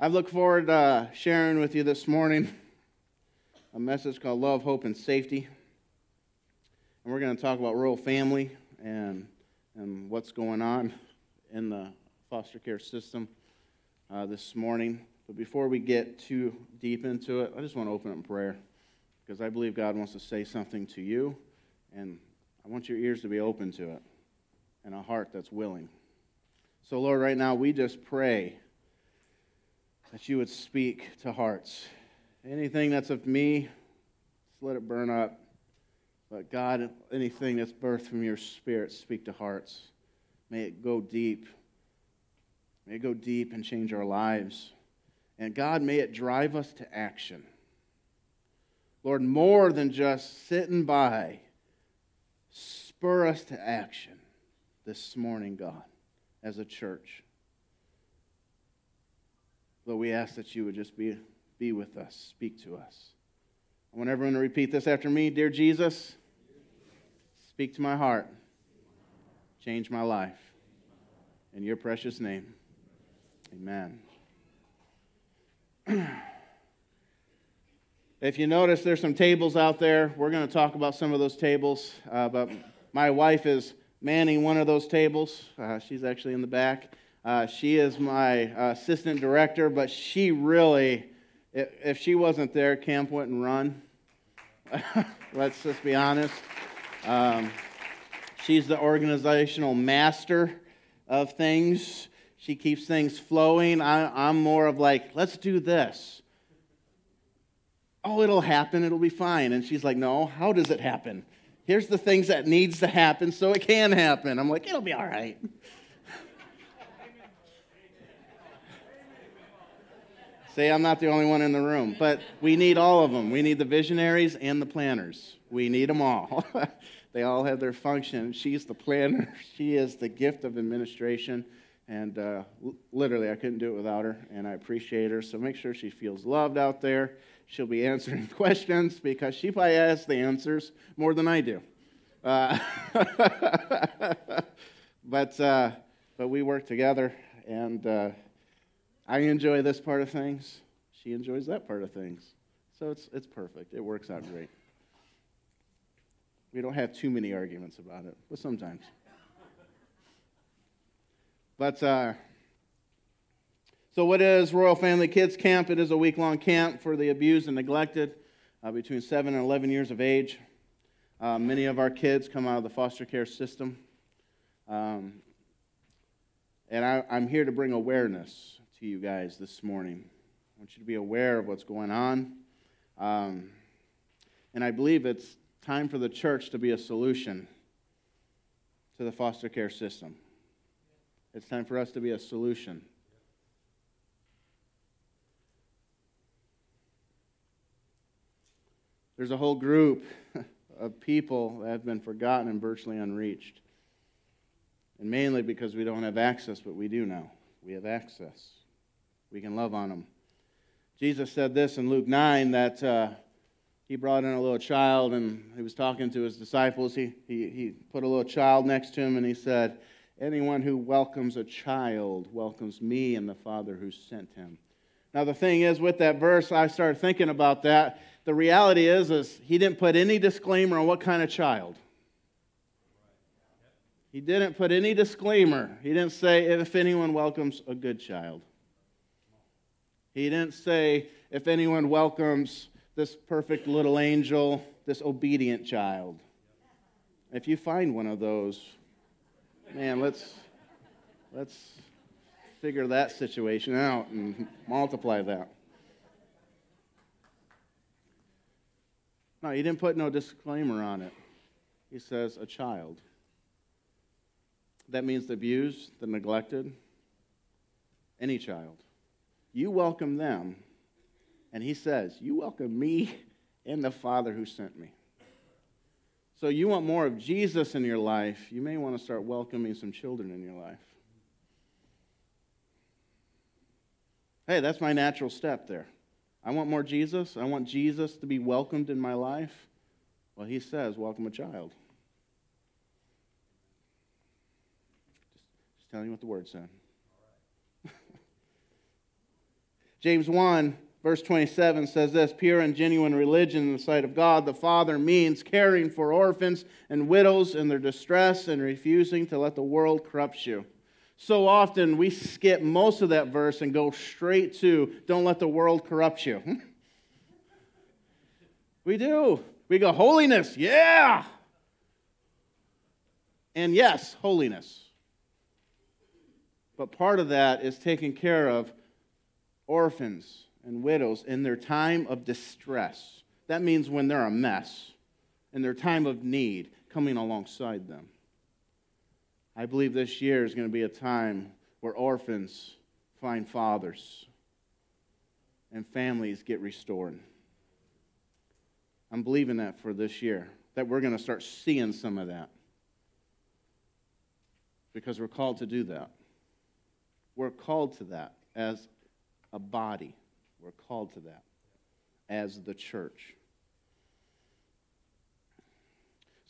I've looked forward to uh, sharing with you this morning a message called Love, Hope, and Safety. And we're going to talk about Royal Family and, and what's going on in the foster care system uh, this morning. But before we get too deep into it, I just want to open up in prayer because I believe God wants to say something to you, and I want your ears to be open to it and a heart that's willing. So, Lord, right now we just pray that you would speak to hearts. Anything that's of me, just let it burn up. But God, anything that's birthed from your spirit, speak to hearts. May it go deep. May it go deep and change our lives. And God, may it drive us to action. Lord, more than just sitting by, spur us to action this morning, God, as a church. Lord, we ask that you would just be, be with us, speak to us. I want everyone to repeat this after me Dear Jesus, speak to my heart, change my life. In your precious name, amen. if you notice, there's some tables out there. We're going to talk about some of those tables, uh, but my wife is manning one of those tables. Uh, she's actually in the back. Uh, she is my assistant director, but she really, if, if she wasn't there, camp wouldn't run. Let's just be honest. Um, she's the organizational master of things. She keeps things flowing. I, I'm more of like, let's do this. Oh, it'll happen. It'll be fine. And she's like, no, how does it happen? Here's the things that needs to happen so it can happen. I'm like, it'll be all right. Say I'm not the only one in the room, but we need all of them. We need the visionaries and the planners. We need them all. they all have their function. She's the planner, she is the gift of administration. And uh, literally, I couldn't do it without her, and I appreciate her. So make sure she feels loved out there. She'll be answering questions because she probably has the answers more than I do. Uh, but, uh, but we work together, and uh, I enjoy this part of things. She enjoys that part of things. So it's, it's perfect. It works out great. We don't have too many arguments about it, but sometimes. But, uh, so what is Royal Family Kids Camp? It is a week long camp for the abused and neglected uh, between 7 and 11 years of age. Uh, many of our kids come out of the foster care system. Um, and I, I'm here to bring awareness to you guys this morning. I want you to be aware of what's going on. Um, and I believe it's time for the church to be a solution to the foster care system. It's time for us to be a solution. There's a whole group of people that have been forgotten and virtually unreached. And mainly because we don't have access, but we do now. We have access we can love on them. Jesus said this in Luke 9 that uh, he brought in a little child and he was talking to his disciples. He, he, he put a little child next to him and he said, Anyone who welcomes a child welcomes me and the Father who sent him. Now, the thing is, with that verse, I started thinking about that. The reality is, is he didn't put any disclaimer on what kind of child. He didn't put any disclaimer. He didn't say if anyone welcomes a good child. He didn't say, if anyone welcomes this perfect little angel, this obedient child. If you find one of those, man, let's, let's figure that situation out and multiply that. No, he didn't put no disclaimer on it. He says, a child. That means the abused, the neglected, any child. You welcome them. And he says, You welcome me and the Father who sent me. So, you want more of Jesus in your life, you may want to start welcoming some children in your life. Hey, that's my natural step there. I want more Jesus. I want Jesus to be welcomed in my life. Well, he says, welcome a child. Just, just telling you what the word said. James 1, verse 27 says this Pure and genuine religion in the sight of God the Father means caring for orphans and widows in their distress and refusing to let the world corrupt you. So often we skip most of that verse and go straight to, don't let the world corrupt you. Hmm? we do. We go, holiness, yeah. And yes, holiness. But part of that is taking care of orphans and widows in their time of distress. That means when they're a mess, in their time of need, coming alongside them. I believe this year is going to be a time where orphans find fathers and families get restored. I'm believing that for this year, that we're going to start seeing some of that. Because we're called to do that. We're called to that as a body. We're called to that as the church.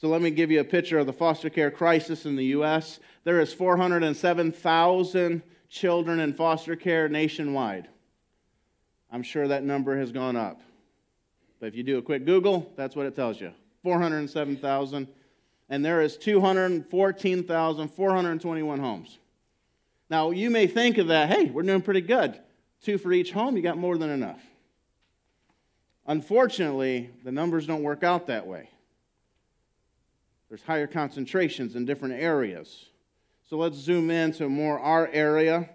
So let me give you a picture of the foster care crisis in the U.S. There is 407,000 children in foster care nationwide. I'm sure that number has gone up. But if you do a quick Google, that's what it tells you 407,000. And there is 214,421 homes. Now, you may think of that, hey, we're doing pretty good. Two for each home, you got more than enough. Unfortunately, the numbers don't work out that way. There's higher concentrations in different areas. So let's zoom in to more our area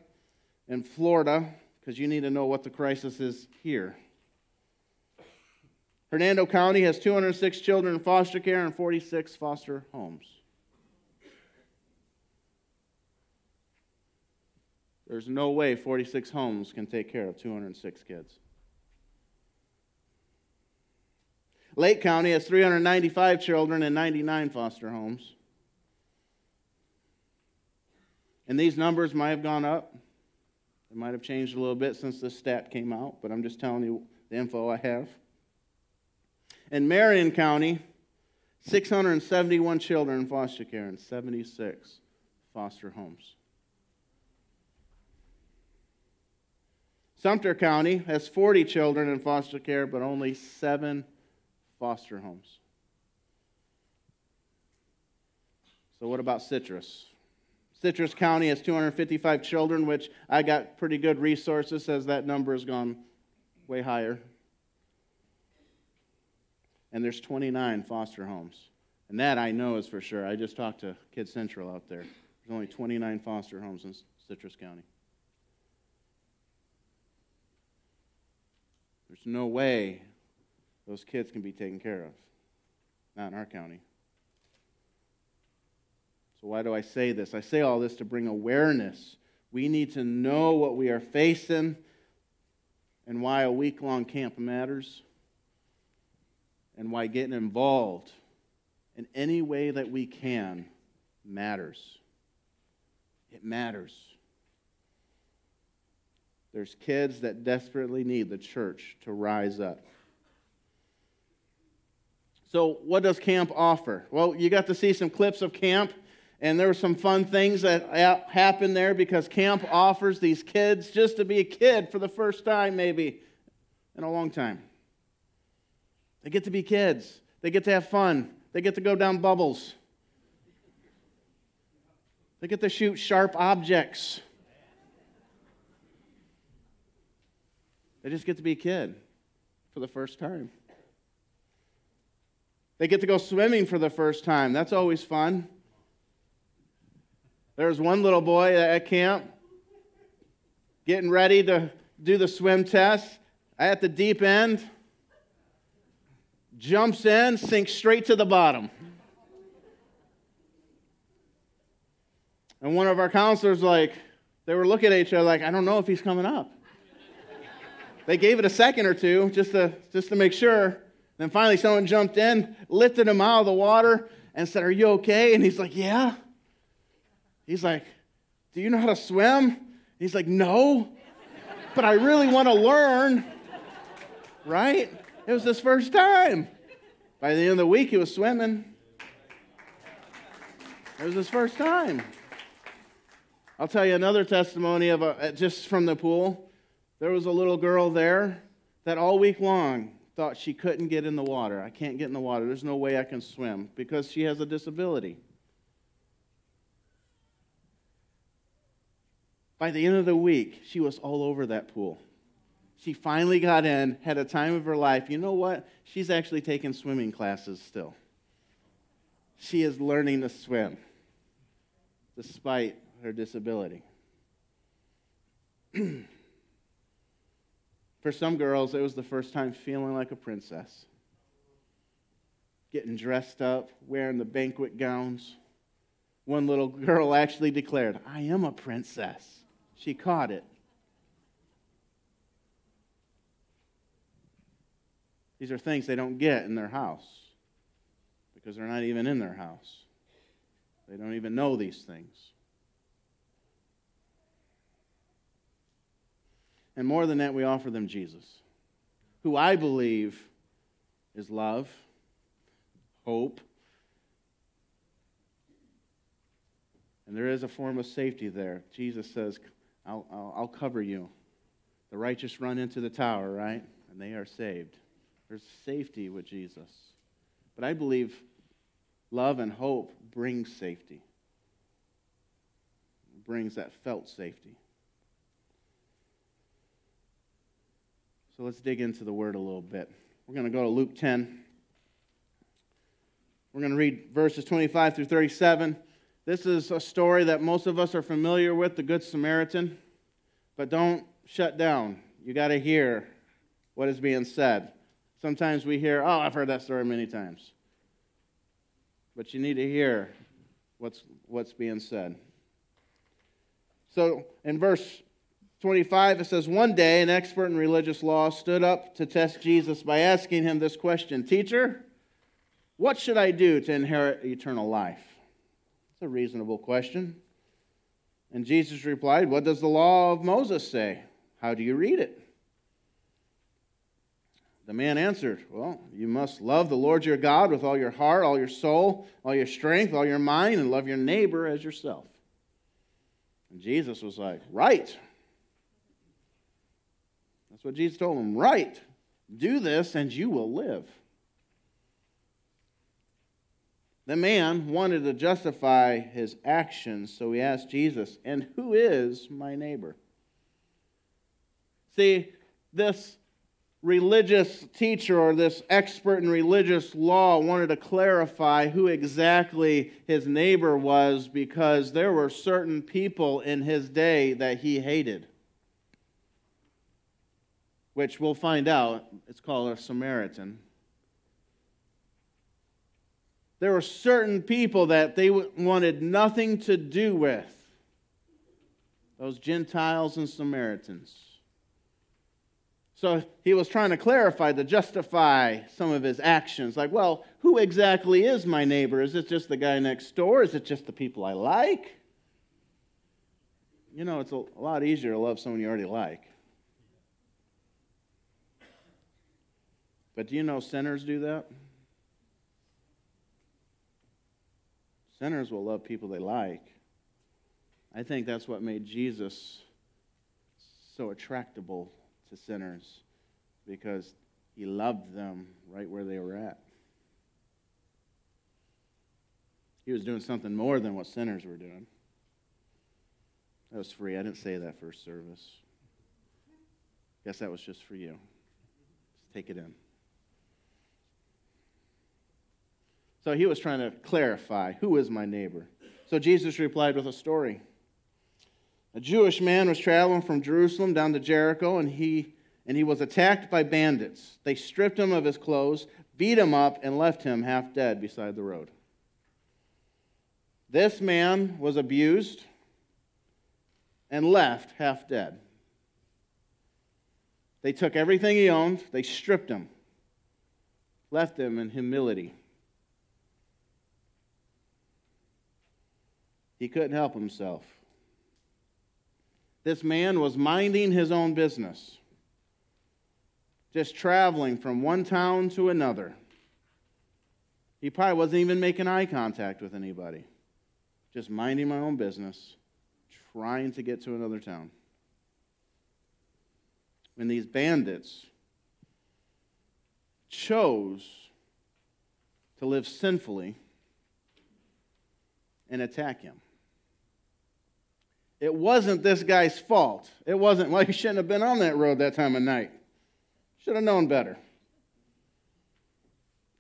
in Florida, because you need to know what the crisis is here. Hernando County has 206 children in foster care and 46 foster homes. There's no way 46 homes can take care of 206 kids. Lake County has 395 children and 99 foster homes. And these numbers might have gone up. They might have changed a little bit since this stat came out, but I'm just telling you the info I have. In Marion County, 671 children in foster care and 76 foster homes. Sumter County has 40 children in foster care, but only seven foster homes. So, what about Citrus? Citrus County has 255 children, which I got pretty good resources, says that number has gone way higher. And there's 29 foster homes. And that I know is for sure. I just talked to Kid Central out there. There's only 29 foster homes in Citrus County. There's no way those kids can be taken care of. Not in our county. So, why do I say this? I say all this to bring awareness. We need to know what we are facing and why a week long camp matters and why getting involved in any way that we can matters. It matters. There's kids that desperately need the church to rise up. So, what does camp offer? Well, you got to see some clips of camp, and there were some fun things that happened there because camp offers these kids just to be a kid for the first time, maybe in a long time. They get to be kids, they get to have fun, they get to go down bubbles, they get to shoot sharp objects. They just get to be a kid for the first time. They get to go swimming for the first time. That's always fun. There was one little boy at camp getting ready to do the swim test at the deep end, jumps in, sinks straight to the bottom. And one of our counselors, like, they were looking at each other like, I don't know if he's coming up. They gave it a second or two just to, just to make sure. Then finally, someone jumped in, lifted him out of the water, and said, Are you okay? And he's like, Yeah. He's like, Do you know how to swim? He's like, No, but I really want to learn. Right? It was his first time. By the end of the week, he was swimming. It was his first time. I'll tell you another testimony of a, just from the pool. There was a little girl there that all week long thought she couldn't get in the water. I can't get in the water. There's no way I can swim because she has a disability. By the end of the week, she was all over that pool. She finally got in, had a time of her life. You know what? She's actually taking swimming classes still. She is learning to swim despite her disability. For some girls, it was the first time feeling like a princess. Getting dressed up, wearing the banquet gowns. One little girl actually declared, I am a princess. She caught it. These are things they don't get in their house because they're not even in their house. They don't even know these things. And more than that, we offer them Jesus, who I believe is love, hope, and there is a form of safety there. Jesus says, I'll, I'll, I'll cover you. The righteous run into the tower, right? And they are saved. There's safety with Jesus. But I believe love and hope brings safety, brings that felt safety. So let's dig into the word a little bit. We're going to go to Luke 10. We're going to read verses 25 through 37. This is a story that most of us are familiar with, the Good Samaritan. But don't shut down. You got to hear what is being said. Sometimes we hear, oh, I've heard that story many times. But you need to hear what's, what's being said. So in verse 25, it says, One day an expert in religious law stood up to test Jesus by asking him this question Teacher, what should I do to inherit eternal life? It's a reasonable question. And Jesus replied, What does the law of Moses say? How do you read it? The man answered, Well, you must love the Lord your God with all your heart, all your soul, all your strength, all your mind, and love your neighbor as yourself. And Jesus was like, Right. That's what Jesus told him. Right. Do this and you will live. The man wanted to justify his actions, so he asked Jesus, And who is my neighbor? See, this religious teacher or this expert in religious law wanted to clarify who exactly his neighbor was because there were certain people in his day that he hated which we'll find out, it's called a Samaritan. There were certain people that they wanted nothing to do with those Gentiles and Samaritans. So he was trying to clarify, to justify some of his actions. Like, well, who exactly is my neighbor? Is it just the guy next door? Is it just the people I like? You know, it's a lot easier to love someone you already like. But do you know sinners do that? Sinners will love people they like. I think that's what made Jesus so attractable to sinners because he loved them right where they were at. He was doing something more than what sinners were doing. That was free. I didn't say that first service. Guess that was just for you. Just take it in. So he was trying to clarify who is my neighbor. So Jesus replied with a story. A Jewish man was traveling from Jerusalem down to Jericho, and he, and he was attacked by bandits. They stripped him of his clothes, beat him up, and left him half dead beside the road. This man was abused and left half dead. They took everything he owned, they stripped him, left him in humility. He couldn't help himself. This man was minding his own business, just traveling from one town to another. He probably wasn't even making eye contact with anybody, just minding my own business, trying to get to another town. when these bandits chose to live sinfully and attack him. It wasn't this guy's fault. It wasn't, well, he shouldn't have been on that road that time of night. Should have known better.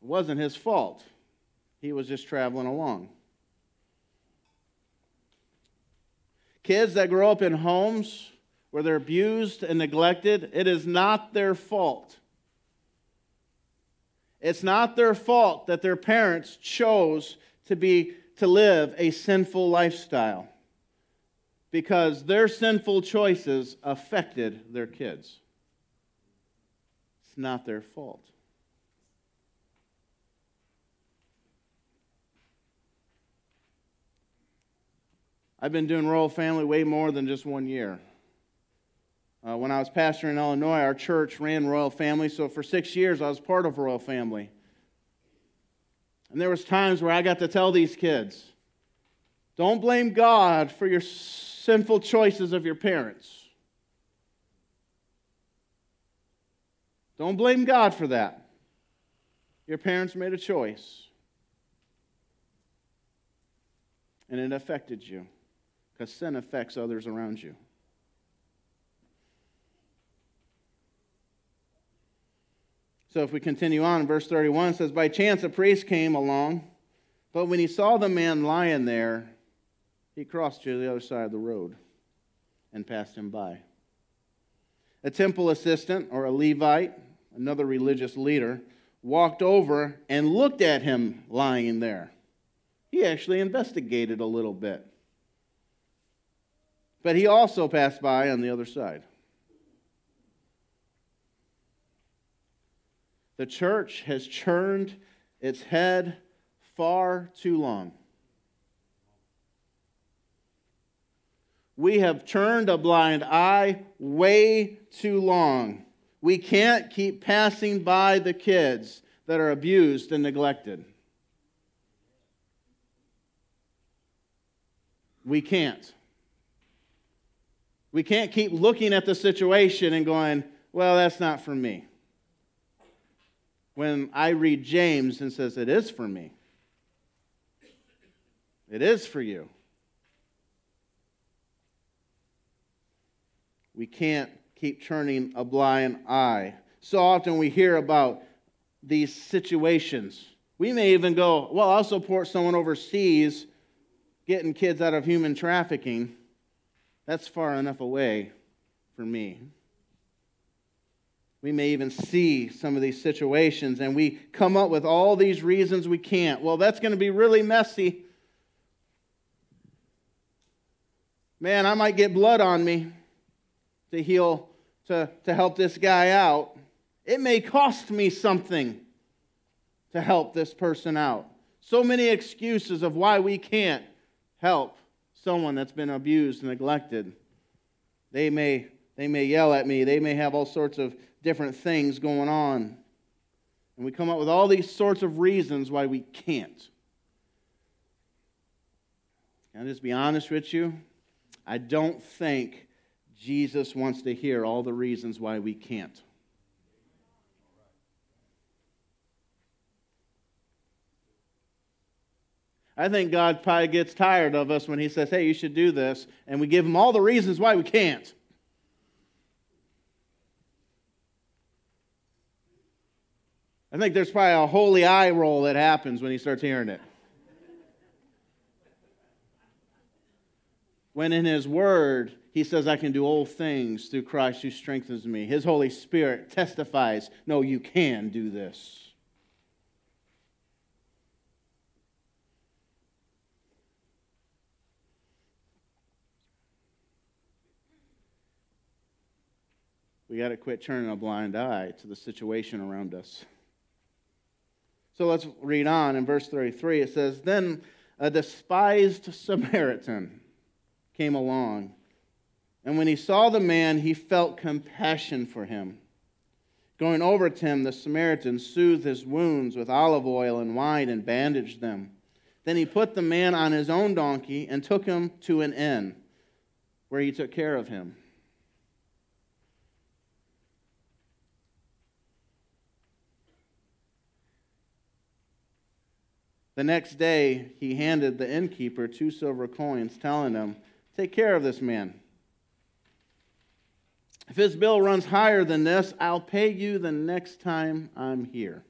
It wasn't his fault. He was just traveling along. Kids that grow up in homes where they're abused and neglected, it is not their fault. It's not their fault that their parents chose to be to live a sinful lifestyle because their sinful choices affected their kids. It's not their fault. I've been doing Royal Family way more than just one year. Uh, when I was pastor in Illinois, our church ran Royal Family, so for six years I was part of Royal Family. And there was times where I got to tell these kids, don't blame God for your sinful choices of your parents. Don't blame God for that. Your parents made a choice. And it affected you because sin affects others around you. So if we continue on, verse 31 says, By chance a priest came along, but when he saw the man lying there, he crossed to the other side of the road and passed him by. A temple assistant or a Levite, another religious leader, walked over and looked at him lying there. He actually investigated a little bit. But he also passed by on the other side. The church has churned its head far too long. We have turned a blind eye way too long. We can't keep passing by the kids that are abused and neglected. We can't. We can't keep looking at the situation and going, well, that's not for me. When I read James and says, it is for me, it is for you. We can't keep turning a blind eye. So often we hear about these situations. We may even go, well, I'll support someone overseas getting kids out of human trafficking. That's far enough away for me. We may even see some of these situations and we come up with all these reasons we can't. Well, that's going to be really messy. Man, I might get blood on me to heal, to, to help this guy out. It may cost me something to help this person out. So many excuses of why we can't help someone that's been abused and neglected. They may, they may yell at me, they may have all sorts of different things going on. And we come up with all these sorts of reasons why we can't. Can I just be honest with you? I don't think Jesus wants to hear all the reasons why we can't. I think God probably gets tired of us when He says, hey, you should do this, and we give Him all the reasons why we can't. I think there's probably a holy eye roll that happens when He starts hearing it. When in His Word, He says, I can do all things through Christ who strengthens me. His Holy Spirit testifies, no, you can do this. We got to quit turning a blind eye to the situation around us. So let's read on in verse 33. It says, Then a despised Samaritan came along. And when he saw the man, he felt compassion for him. Going over to him, the Samaritan soothed his wounds with olive oil and wine and bandaged them. Then he put the man on his own donkey and took him to an inn where he took care of him. The next day, he handed the innkeeper two silver coins, telling him, Take care of this man. If his bill runs higher than this, I'll pay you the next time I'm here.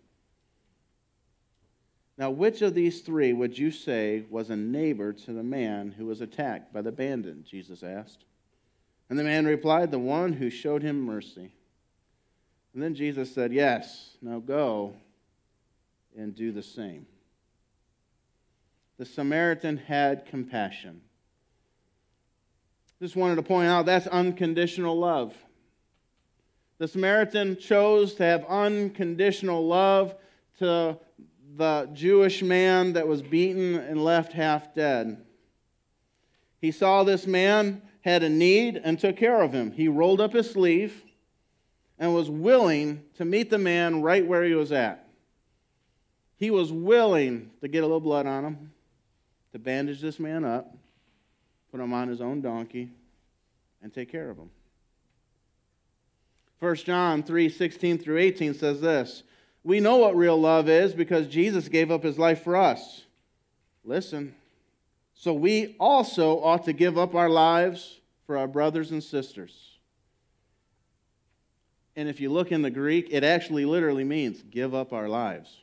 Now, which of these three would you say was a neighbor to the man who was attacked by the bandit? Jesus asked. And the man replied, The one who showed him mercy. And then Jesus said, Yes, now go and do the same. The Samaritan had compassion. Just wanted to point out that's unconditional love. The Samaritan chose to have unconditional love to the Jewish man that was beaten and left half dead. He saw this man had a need and took care of him. He rolled up his sleeve and was willing to meet the man right where he was at. He was willing to get a little blood on him, to bandage this man up, put him on his own donkey, and take care of him. 1 John 3 16 through 18 says this We know what real love is because Jesus gave up his life for us. Listen. So we also ought to give up our lives for our brothers and sisters. And if you look in the Greek, it actually literally means give up our lives.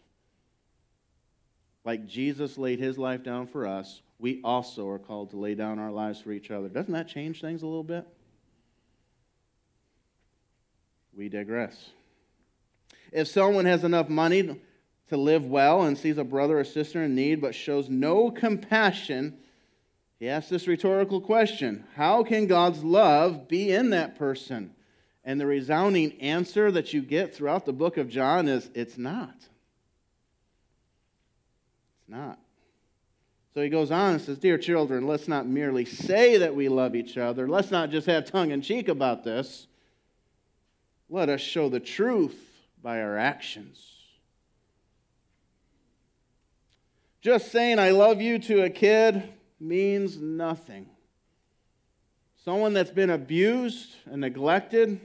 Like Jesus laid his life down for us, we also are called to lay down our lives for each other. Doesn't that change things a little bit? We digress. If someone has enough money to live well and sees a brother or sister in need but shows no compassion, he asks this rhetorical question How can God's love be in that person? And the resounding answer that you get throughout the book of John is it's not. It's not. So he goes on and says, Dear children, let's not merely say that we love each other. Let's not just have tongue in cheek about this. Let us show the truth by our actions. Just saying I love you to a kid means nothing. Someone that's been abused and neglected,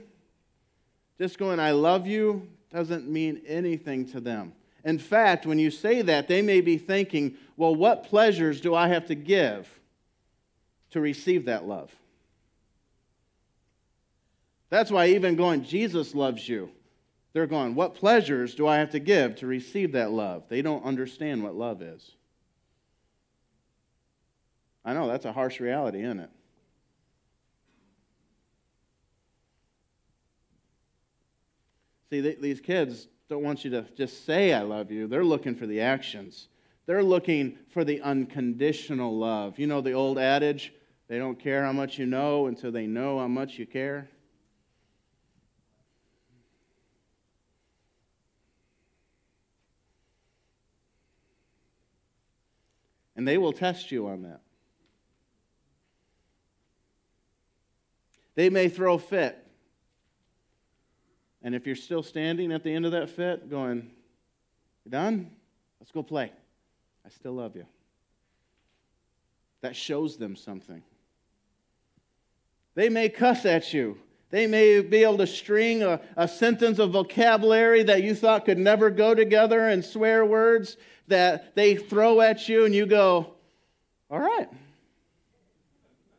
just going, I love you, doesn't mean anything to them. In fact, when you say that, they may be thinking, well, what pleasures do I have to give to receive that love? That's why even going, Jesus loves you, they're going, what pleasures do I have to give to receive that love? They don't understand what love is. I know, that's a harsh reality, isn't it? See, these kids don't want you to just say, I love you. They're looking for the actions. They're looking for the unconditional love. You know the old adage, they don't care how much you know until they know how much you care? And they will test you on that. They may throw fit. And if you're still standing at the end of that fit, going, You done? Let's go play. I still love you. That shows them something. They may cuss at you. They may be able to string a, a, sentence of vocabulary that you thought could never go together and swear words that they throw at you, and you go, All right.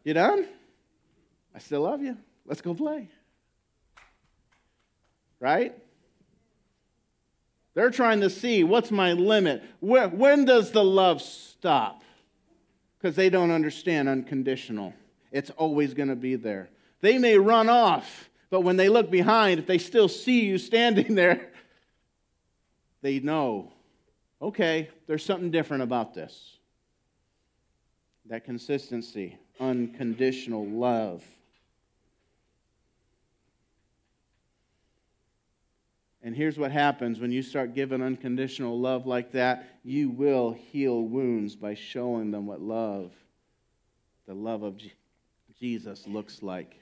You done? I still love you. Let's go play. Right? They're trying to see what's my limit? Where, when does the love stop? Because they don't understand unconditional. It's always going to be there. They may run off, but when they look behind, if they still see you standing there, they know, okay, there's something different about this. That consistency, unconditional love. And here's what happens when you start giving unconditional love like that you will heal wounds by showing them what love, the love of Jesus, looks like.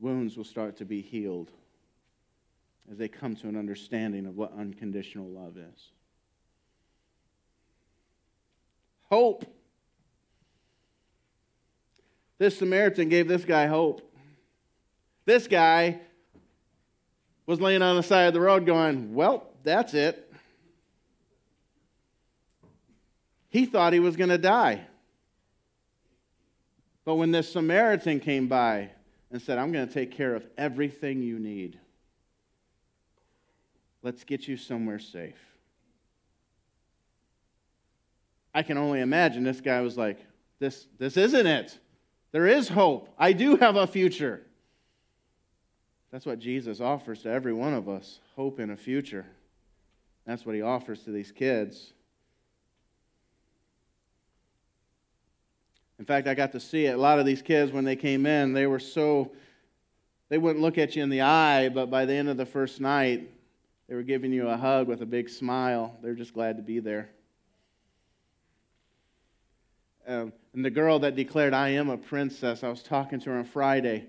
Wounds will start to be healed as they come to an understanding of what unconditional love is. Hope. This Samaritan gave this guy hope. This guy was laying on the side of the road going, Well, that's it. he thought he was going to die. But when this Samaritan came by and said, I'm going to take care of everything you need, let's get you somewhere safe. I can only imagine this guy was like, this, this isn't it. There is hope. I do have a future. That's what Jesus offers to every one of us hope in a future. That's what he offers to these kids. In fact, I got to see it. A lot of these kids, when they came in, they were so, they wouldn't look at you in the eye, but by the end of the first night, they were giving you a hug with a big smile. They're just glad to be there. Um, and the girl that declared, I am a princess, I was talking to her on Friday,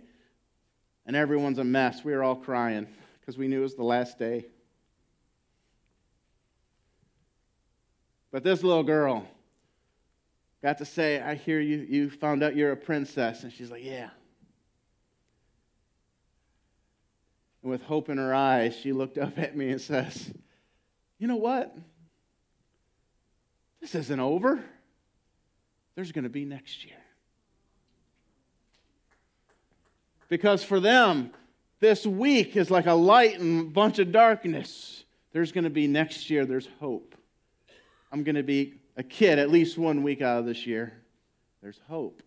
and everyone's a mess. We were all crying because we knew it was the last day. But this little girl, got to say, I hear you, you found out you're a princess. And she's like, Yeah. And with hope in her eyes, she looked up at me and says, You know what? This isn't over. There's going to be next year. Because for them, this week is like a light and a bunch of darkness. There's going to be next year, there's hope. I'm going to be a kid at least one week out of this year, there's hope.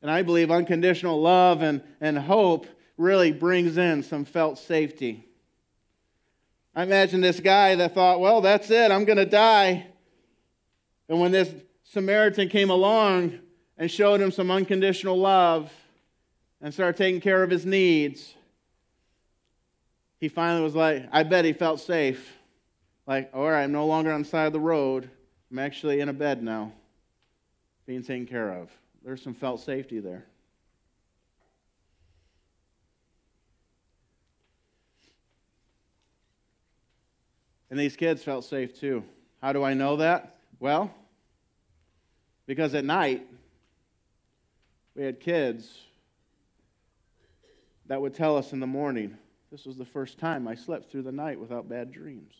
And I believe unconditional love and, and hope really brings in some felt safety. I imagine this guy that thought, well, that's it, I'm going to die. And when this Samaritan came along and showed him some unconditional love and started taking care of his needs, he finally was like, I bet he felt safe. Like, all right, I'm no longer on the side of the road. I'm actually in a bed now, being taken care of. There's some felt safety there. And these kids felt safe too. How do I know that? Well, because at night, we had kids that would tell us in the morning, this was the first time I slept through the night without bad dreams.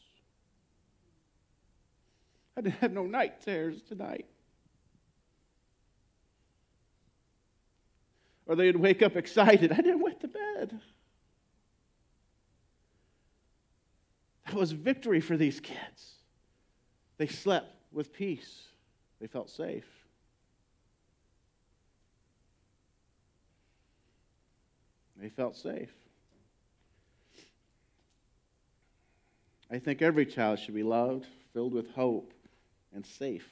I didn't have no night terrors tonight. Or they'd wake up excited. I didn't wet the bed. That was victory for these kids. They slept with peace, they felt safe. They felt safe. I think every child should be loved, filled with hope, and safe.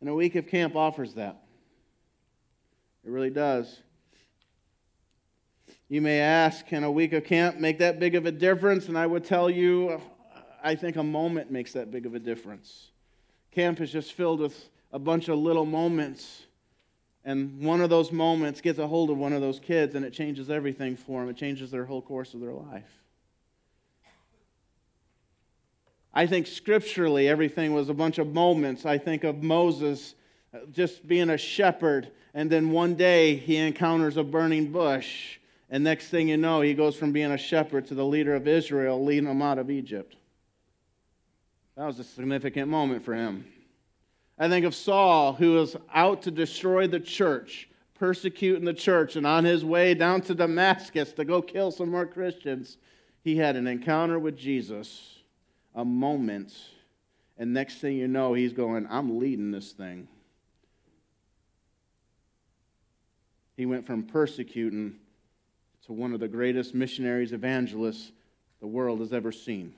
And a week of camp offers that. It really does. You may ask, can a week of camp make that big of a difference? And I would tell you, I think a moment makes that big of a difference. Camp is just filled with a bunch of little moments. And one of those moments gets a hold of one of those kids, and it changes everything for them. It changes their whole course of their life. I think scripturally everything was a bunch of moments. I think of Moses uh, just being a shepherd, and then one day he encounters a burning bush. And next thing you know, he goes from being a shepherd to the leader of Israel, leading them out of Egypt. That was a significant moment for him. I think of Saul, who was out to destroy the church, persecuting the church, and on his way down to Damascus to go kill some more Christians, he had an encounter with Jesus a moment, and next thing you know, he's going, I'm leading this thing. He went from persecuting to one of the greatest missionaries, evangelists the world has ever seen.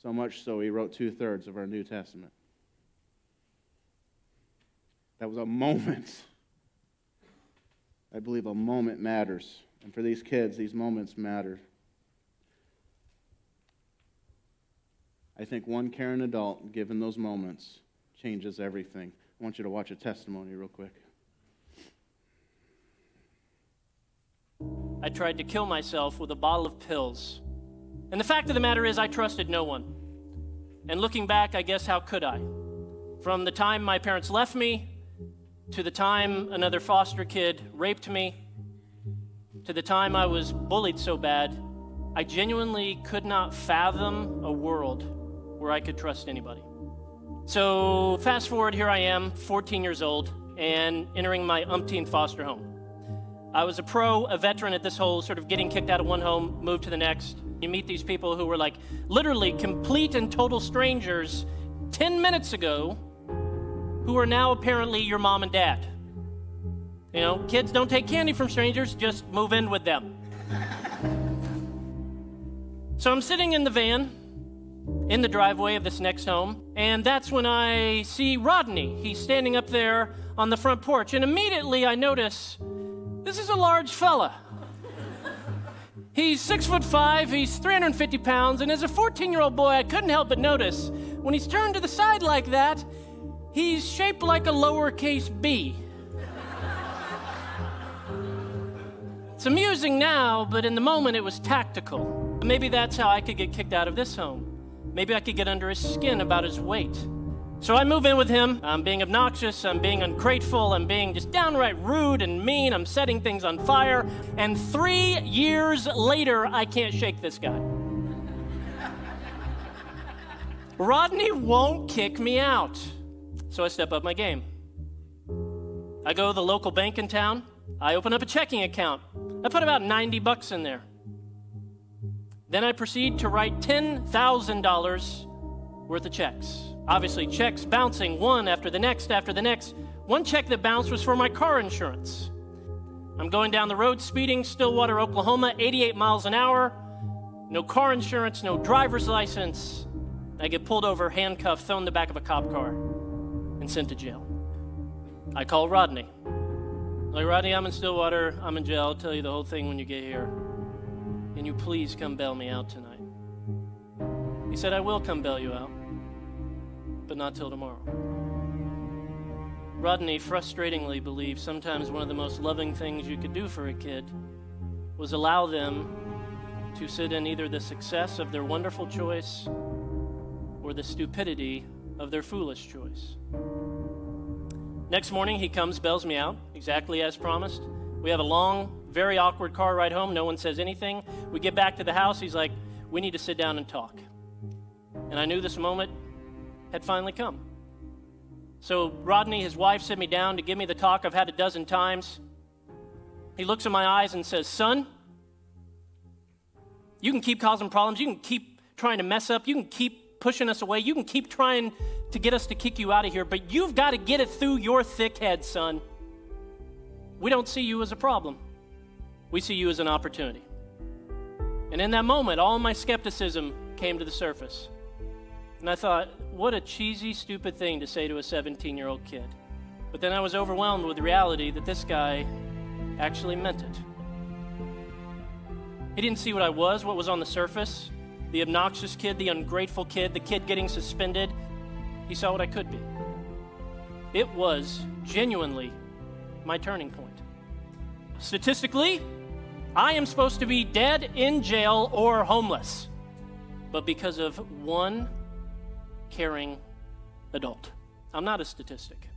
So much so, he wrote two thirds of our New Testament. That was a moment. I believe a moment matters. And for these kids, these moments matter. I think one caring adult, given those moments, changes everything. I want you to watch a testimony real quick. I tried to kill myself with a bottle of pills. And the fact of the matter is, I trusted no one. And looking back, I guess how could I? From the time my parents left me, to the time another foster kid raped me, to the time I was bullied so bad I genuinely could not fathom a world where I could trust anybody. So, fast forward, here I am, 14 years old, and entering my umpteenth foster home. I was a pro, a veteran at this whole sort of getting kicked out of one home, moved to the next. You meet these people who were like literally complete and total strangers 10 minutes ago who are now apparently your mom and dad. You know, kids don't take candy from strangers, just move in with them. so I'm sitting in the van in the driveway of this next home, and that's when I see Rodney. He's standing up there on the front porch, and immediately I notice this is a large fella. He's six foot five, he's 350 pounds, and as a 14 year old boy, I couldn't help but notice when he's turned to the side like that, he's shaped like a lowercase b. it's amusing now, but in the moment it was tactical. Maybe that's how I could get kicked out of this home. Maybe I could get under his skin about his weight. So I move in with him. I'm being obnoxious, I'm being ungrateful, I'm being just downright rude and mean, I'm setting things on fire. And three years later, I can't shake this guy. Rodney won't kick me out. So I step up my game. I go to the local bank in town. I open up a checking account. I put about 90 bucks in there. Then I proceed to write $10,000 worth of checks. Obviously, checks bouncing one after the next after the next. One check that bounced was for my car insurance. I'm going down the road speeding, Stillwater, Oklahoma, 88 miles an hour. No car insurance, no driver's license. I get pulled over, handcuffed, thrown in the back of a cop car, sent to jail. I call Rodney. Like, Rodney, I'm in Stillwater. I'm in jail. I'll tell you the whole thing when you get here. Can you please come bail me out tonight? He said, I will come bail you out but not till tomorrow. Rodney frustratingly believed sometimes one of the most loving things you could do for a kid was allow them to sit in either the success of their wonderful choice or the stupidity of their foolish choice. Next morning, he comes, bails me out, exactly as promised. We have a long, very awkward car ride home. No one says anything. We get back to the house. He's like, We need to sit down and talk. And I knew this moment had finally come. So Rodney, his wife, sit me down to give me the talk I've had a dozen times. He looks in my eyes and says, Son, you can keep causing problems. You can keep trying to mess up. You can keep pushing us away. You can keep trying to get us to kick you out of here, but you've got to get it through your thick head, son. We don't see you as a problem, we see you as an opportunity. And in that moment, all my skepticism came to the surface. And I thought, what a cheesy, stupid thing to say to a 17 year old kid. But then I was overwhelmed with the reality that this guy actually meant it. He didn't see what I was, what was on the surface the obnoxious kid, the ungrateful kid, the kid getting suspended. He saw what I could be. It was genuinely my turning point. Statistically, I am supposed to be dead, in jail, or homeless. But because of one caring adult. I'm not a statistic.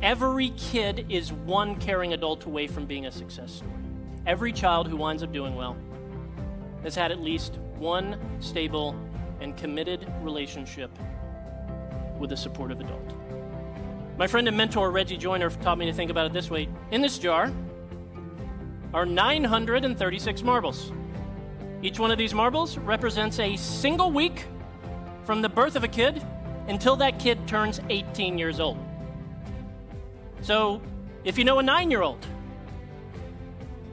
Every kid is one caring adult away from being a success story. Every child who winds up doing well has had at least one stable and committed relationship with a supportive adult. My friend and mentor Reggie Joiner taught me to think about it this way In this jar are 936 marbles. Each one of these marbles represents a single week from the birth of a kid until that kid turns 18 years old. So, if you know a nine year old,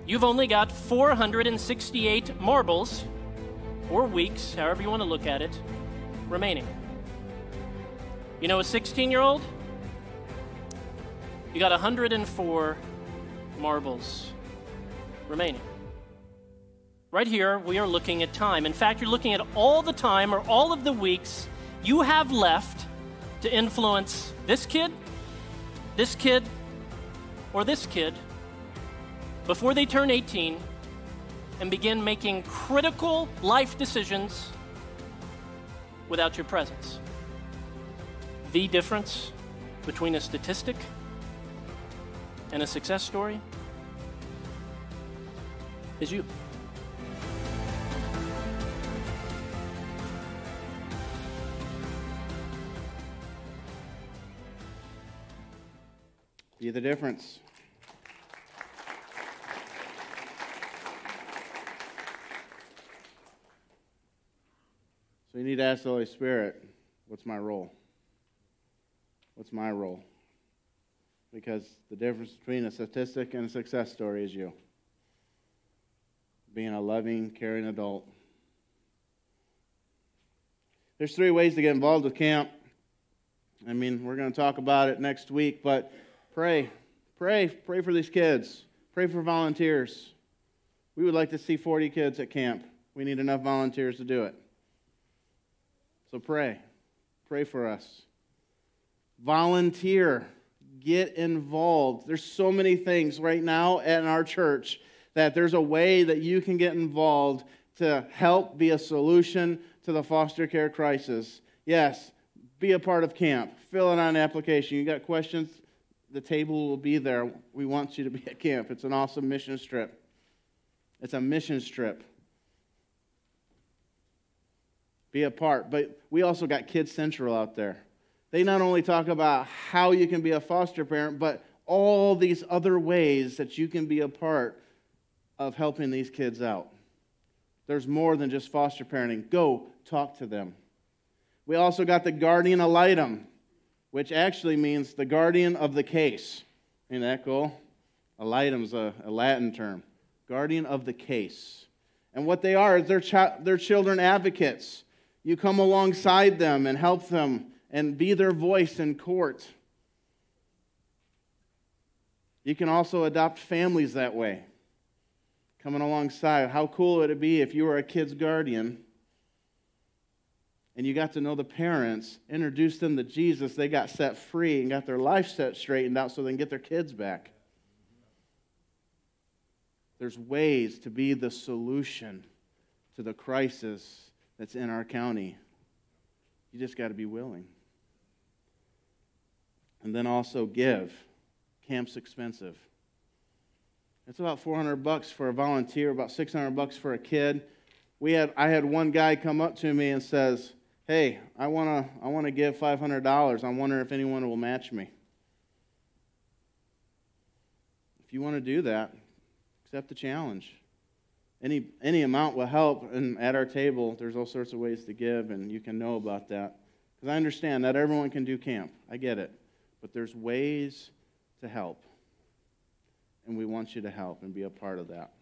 you've only got 468 marbles, or weeks, however you want to look at it, remaining. You know a 16 year old? You got 104 marbles remaining. Right here, we are looking at time. In fact, you're looking at all the time or all of the weeks you have left to influence this kid, this kid, or this kid before they turn 18 and begin making critical life decisions without your presence. The difference between a statistic and a success story is you. Be the difference. So you need to ask the Holy Spirit, what's my role? What's my role? Because the difference between a statistic and a success story is you. Being a loving, caring adult. There's three ways to get involved with camp. I mean, we're going to talk about it next week, but pray. Pray. Pray for these kids. Pray for volunteers. We would like to see 40 kids at camp. We need enough volunteers to do it. So pray. Pray for us. Volunteer. Get involved. There's so many things right now in our church that there's a way that you can get involved to help be a solution to the foster care crisis. Yes, be a part of camp. Fill out an application. You got questions? The table will be there. We want you to be at camp. It's an awesome mission trip. It's a mission trip. Be a part. But we also got Kids Central out there. They not only talk about how you can be a foster parent, but all these other ways that you can be a part of helping these kids out. There's more than just foster parenting. Go talk to them. We also got the guardian ad litem, which actually means the guardian of the case. Ain't that cool? Ad litem's a, a Latin term. Guardian of the case. And what they are is they're, chi- they're children advocates. You come alongside them and help them and be their voice in court. You can also adopt families that way coming alongside. How cool would it be if you were a kid's guardian and you got to know the parents, introduced them to Jesus, they got set free and got their life set straightened out so they can get their kids back? There's ways to be the solution to the crisis that's in our county. You just got to be willing. And then also give. Camp's expensive. It's about 400 bucks for a volunteer, about 600 bucks for a kid. We had, I had one guy come up to me and says, "Hey, I want to I want to give $500. I wonder if anyone will match me." If you want to do that, accept the challenge. Any any amount will help and at our table there's all sorts of ways to give and you can know about that. Cuz I understand that everyone can do camp. I get it. But there's ways to help and we want you to help and be a part of that.